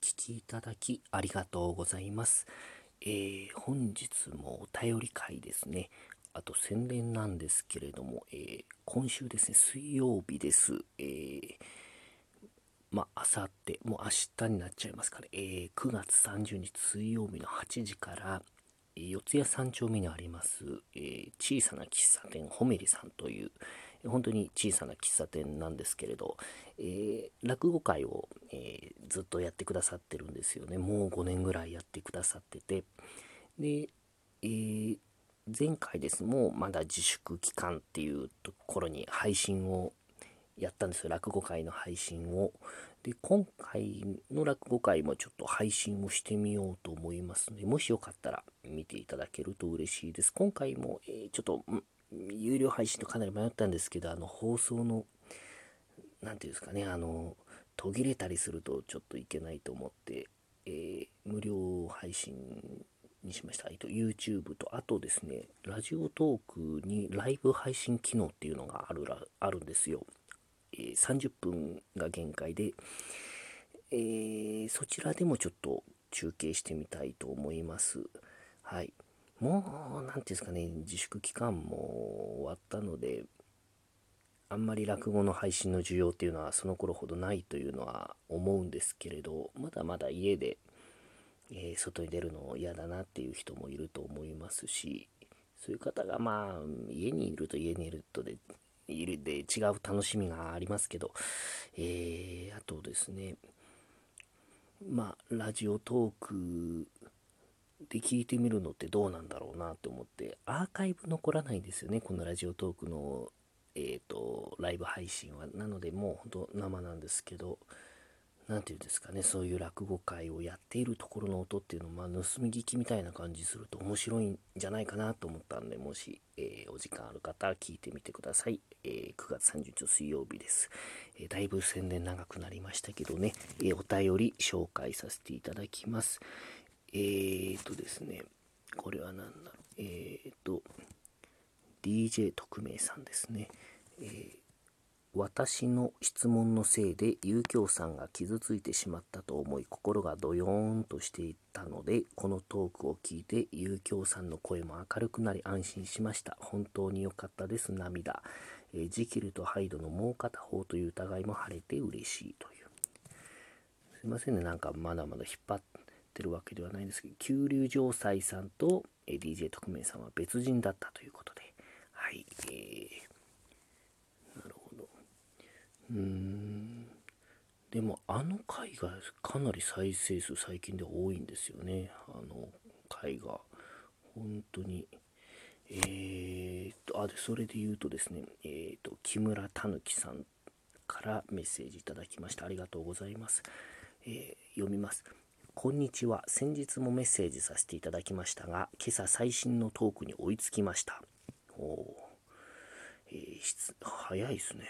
聞きいただきありがとうございます。えー、本日もお便り会ですね。あと宣伝なんですけれども、えー、今週ですね、水曜日です。えー、まあ、さって、もう明日になっちゃいますかね。えー、9月30日水曜日の8時からえ、四谷三丁目にあります、え小さな喫茶店ホメリさんという、本当に小さな喫茶店なんですけれど、えー、落語会を、えー、ずっとやってくださってるんですよね。もう5年ぐらいやってくださってて。で、えー、前回ですもうまだ自粛期間っていうところに配信をやったんですよ。落語会の配信を。で、今回の落語会もちょっと配信をしてみようと思いますので、もしよかったら見ていただけると嬉しいです。今回も、えー、ちょっと、有料配信とかなり迷ったんですけど、あの、放送の、何て言うんですかね、あの、途切れたりするとちょっといけないと思って、えー、無料配信にしました。えっと、YouTube と、あとですね、ラジオトークにライブ配信機能っていうのがあるらあるんですよ。えー、30分が限界で、えー、そちらでもちょっと中継してみたいと思います。はい。もう、何ていうんですかね、自粛期間も終わったので、あんまり落語の配信の需要っていうのはその頃ほどないというのは思うんですけれど、まだまだ家で、えー、外に出るの嫌だなっていう人もいると思いますし、そういう方がまあ、家にいると家にいるとで、いるで違う楽しみがありますけど、えー、あとですね、まあ、ラジオトークで聞いてみるのってどうなんだろうなって思って、アーカイブ残らないんですよね、このラジオトークの、えっ、ー、と、ライブ配信は。なので、もうほんと生なんですけど、何て言うんですかね、そういう落語会をやっているところの音っていうのを、まあ、盗み聞きみたいな感じすると面白いんじゃないかなと思ったんで、もし、えー、お時間ある方は聞いてみてください。えー、9月30日水曜日です、えー、だいぶ宣伝長くなりましたけどね、えお便り紹介させていただきます。えーとですね、これは何だろう。えーと、DJ 特命さんですね。えー、私の質問のせいで、遊興さんが傷ついてしまったと思い、心がドヨーンとしていたので、このトークを聞いて、遊興さんの声も明るくなり安心しました。本当に良かったです。涙。えー、ジキルとハイドのもう片方という疑いも晴れて嬉しいという。すいませんね、なんかまだまだ引っ張って、ってるわけではないんですけど、九龍城西さんと、DJ 特命さんは別人だったということで、はい、えー、なるほど。うーん、でもあの回がかなり再生数最近で多いんですよね、あの回が。本当に。えー、っと、あ、で、それで言うとですね、えー、っと、木村たぬきさんからメッセージいただきました。ありがとうございます。えー、読みます。こんにちは。先日もメッセージさせていただきましたが、今朝最新のトークに追いつきました。おえー、早いですね、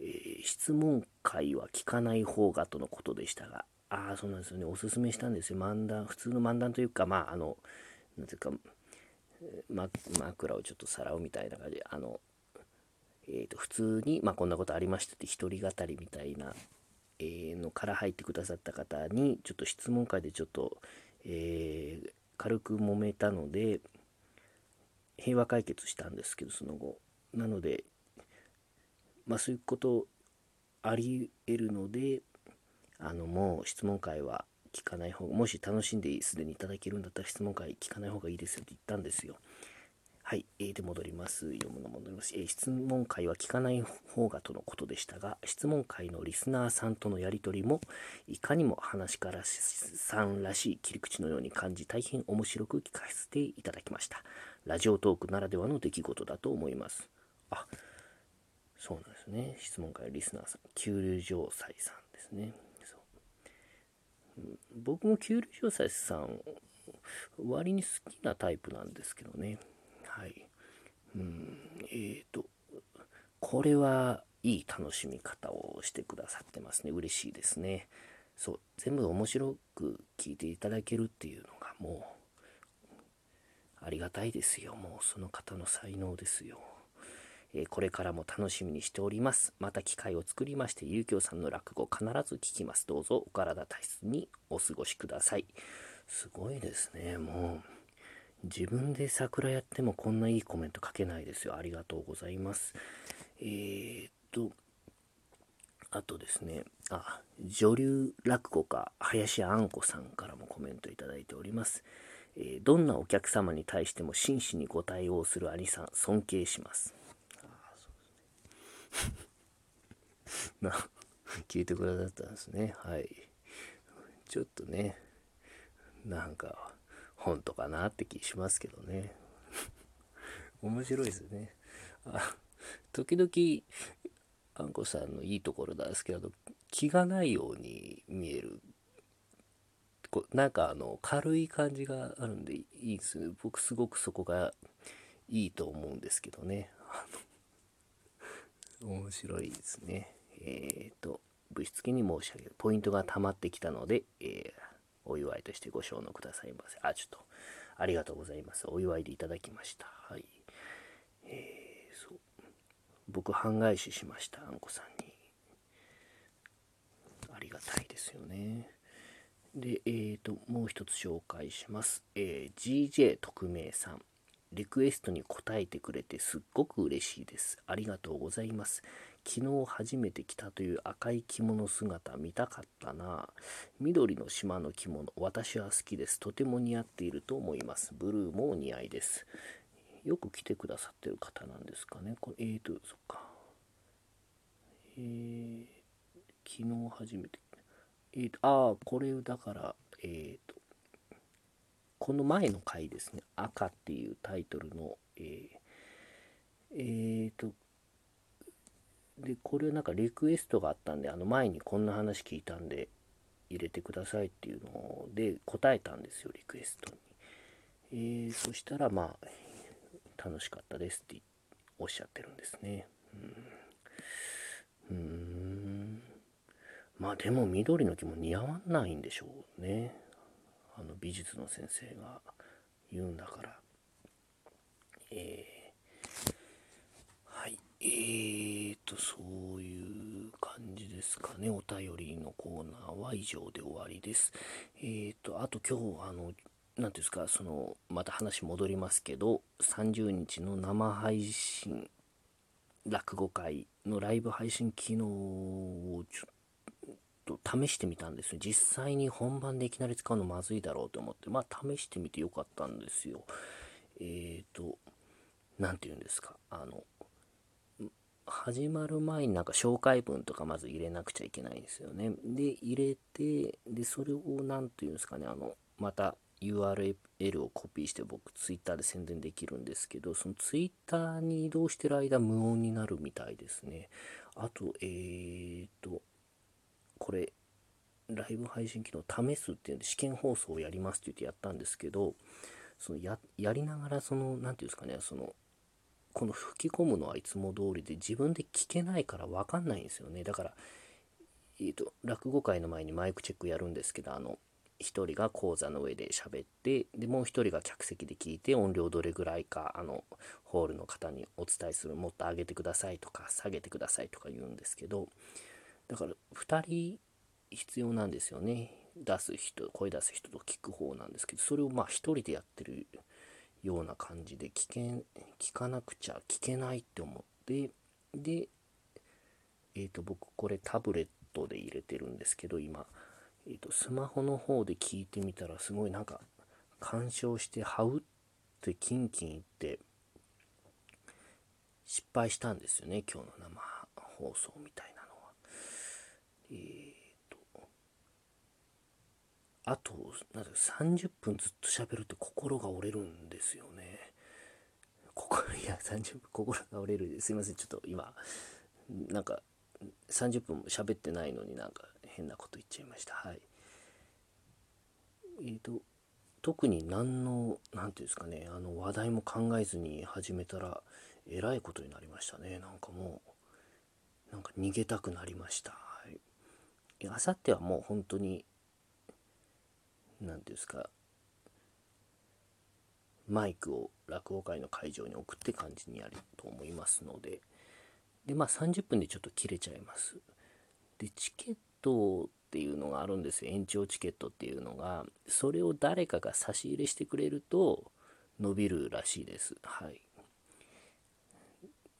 えー、質問会は聞かない方がとのことでしたが、ああ、そうなんですよね。おすすめしたんですよ。漫談、普通の漫談というか、まあ、あの、なんていうか、ま、枕をちょっとさらうみたいな感じで、あの、えー、と普通に、まあ、こんなことありましたって一人語りみたいなえー、のから入ってくださった方にちょっと質問会でちょっと、えー、軽く揉めたので平和解決したんですけどその後なのでまあそういうことあり得るのであのもう質問会は聞かない方がもし楽しんですでにいただけるんだったら質問会聞かない方がいいですよって言ったんですよ。はい、えー、で戻ります。読むの戻ります、えー、質問会は聞かない方がとのことでしたが、質問会のリスナーさんとのやり取りも、いかにも話からさんらしい切り口のように感じ、大変面白く聞かせていただきました。ラジオトークならではの出来事だと思います。あ、そうなんですね。質問会リスナーさん、九龍城斎さんですね。そう僕も九龍城斎さん、割に好きなタイプなんですけどね。はい。うん、えっ、ー、と、これはいい楽しみ方をしてくださってますね。嬉しいですね。そう、全部面白く聞いていただけるっていうのがもう、ありがたいですよ。もうその方の才能ですよ。えこれからも楽しみにしております。また機会を作りまして、ゆうきょうさんの落語必ず聞きます。どうぞお体大切にお過ごしください。すごいですね、もう。自分で桜やってもこんないいコメント書けないですよ。ありがとうございます。えー、っと、あとですね、あ、女流落語家、林あんこさんからもコメントいただいております。えー、どんなお客様に対しても真摯にご対応する兄さん、尊敬します。あそうですね。な、聞いてくださったんですね。はい。ちょっとね、なんか、本当かなって気しますけどね。面白いですね。あ時々、あんこさんのいいところなんですけど、気がないように見える。こなんかあの、軽い感じがあるんでいいですね。僕すごくそこがいいと思うんですけどね。面白いですね。えっ、ー、と、物質的に申し上げる。ポイントが溜まってきたので、えーお祝いとしてご承諾くださいませ。あ、ちょっと、ありがとうございます。お祝いでいただきました。はい。えー、そう。僕、半返ししました、あんこさんに。ありがたいですよね。で、えーと、もう一つ紹介します。えー、GJ 特命さん。リクエストに答えてくれてすっごく嬉しいです。ありがとうございます。昨日初めて着たという赤い着物姿見たかったな。緑の島の着物、私は好きです。とても似合っていると思います。ブルーもお似合いです。よく来てくださってる方なんですかね。これ、えーと、そっか。えー、昨日初めて。えーと、ああ、これだから、えーと、この前の回ですね。赤っていうタイトルの、えー、えーと、で、これなんかリクエストがあったんで、あの前にこんな話聞いたんで入れてくださいっていうので答えたんですよ、リクエストに。えー、そしたらまあ、楽しかったですっておっしゃってるんですね。うん。うんまあでも緑の木も似合わないんでしょうね。あの美術の先生が言うんだから。えー、はい。えーと、そういう感じですかね。お便りのコーナーは以上で終わりです。えーと、あと今日、あの、何ていうんですか、その、また話戻りますけど、30日の生配信、落語会のライブ配信機能をちょっと試してみたんですよ。実際に本番でいきなり使うのまずいだろうと思って、まあ試してみてよかったんですよ。えーと、何て言うんですか、あの、始まる前になんか紹介文とかまず入れなくちゃいけないですよね。で、入れて、で、それを何て言うんですかね、あの、また URL をコピーして僕 Twitter で宣伝できるんですけど、その Twitter に移動してる間無音になるみたいですね。あと、えーと、これ、ライブ配信機能試すっていうんで試験放送をやりますって言ってやったんですけど、そのややりながらその、何て言うんですかね、そのこの吹き込むのはいつも通りで自分で聞けないから分かんないんですよね。だから、えーと、落語会の前にマイクチェックやるんですけど、あの、1人が講座の上で喋って、で、もう1人が客席で聞いて、音量どれぐらいか、あの、ホールの方にお伝えする、もっと上げてくださいとか、下げてくださいとか言うんですけど、だから、2人必要なんですよね。出す人、声出す人と聞く方なんですけど、それをまあ1人でやってるような感じで聞け聞かなくちゃ聞けないって思ってでえっ、ー、と僕これタブレットで入れてるんですけど今、えーと、スマホの方で聞いてみたらすごいなんか干渉してハウってキンキンいって失敗したんですよね今日の生放送みたいなのは。えーあと、なん30分ずっと喋るって心が折れるんですよね。心、いや、30分心が折れる。すいません、ちょっと今、なんか、30分も喋ってないのになんか変なこと言っちゃいました。はい。えっ、ー、と、特に何の、何ていうんですかね、あの話題も考えずに始めたら、えらいことになりましたね。なんかもう、なんか逃げたくなりました。はい。あさってはもう本当に何ていうんですかマイクを落語会の会場に送って感じにやると思いますので。でまあ30分でちょっと切れちゃいます。でチケットっていうのがあるんですよ。延長チケットっていうのが。それを誰かが差し入れしてくれると伸びるらしいです。はい。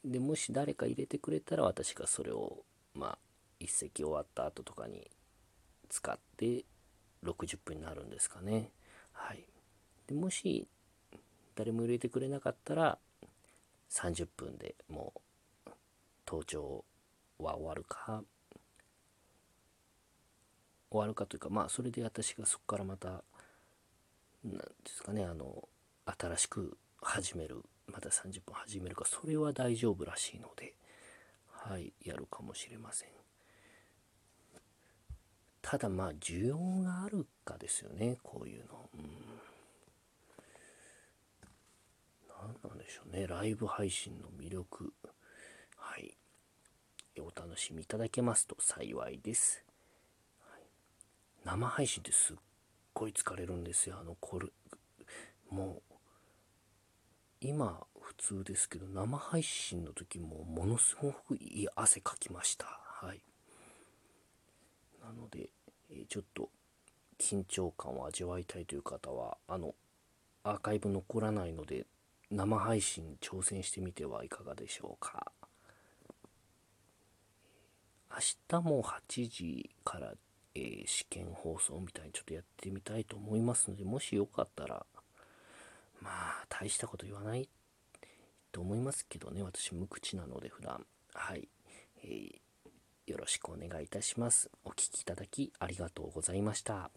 でもし誰か入れてくれたら私がそれをまあ一席終わった後とかに使って60分になるんですかね。はい。でもし誰も入れてくれなかったら30分でもう登頂は終わるか終わるかというかまあそれで私がそこからまた何ですかねあの新しく始めるまた30分始めるかそれは大丈夫らしいのではいやるかもしれません。ただまあ需要があるかですよねこういうの。うん。何なんでしょうねライブ配信の魅力。はい。お楽しみいただけますと幸いです、はい、生配信ってすっごい疲れるんですよあのこれもう今普通ですけど生配信の時もものすごくいい汗かきました。はい。なので、え、ちょっと緊張感を味わいたいという方はあのアーカイブ残らないので生配信挑戦してみてはいかがでしょうか。明日も8時から、えー、試験放送みたいにちょっとやってみたいと思いますのでもしよかったらまあ大したこと言わないと思いますけどね。私無口なので普段。はい、えー、よろしくお願いいたします。お聴きいただきありがとうございました。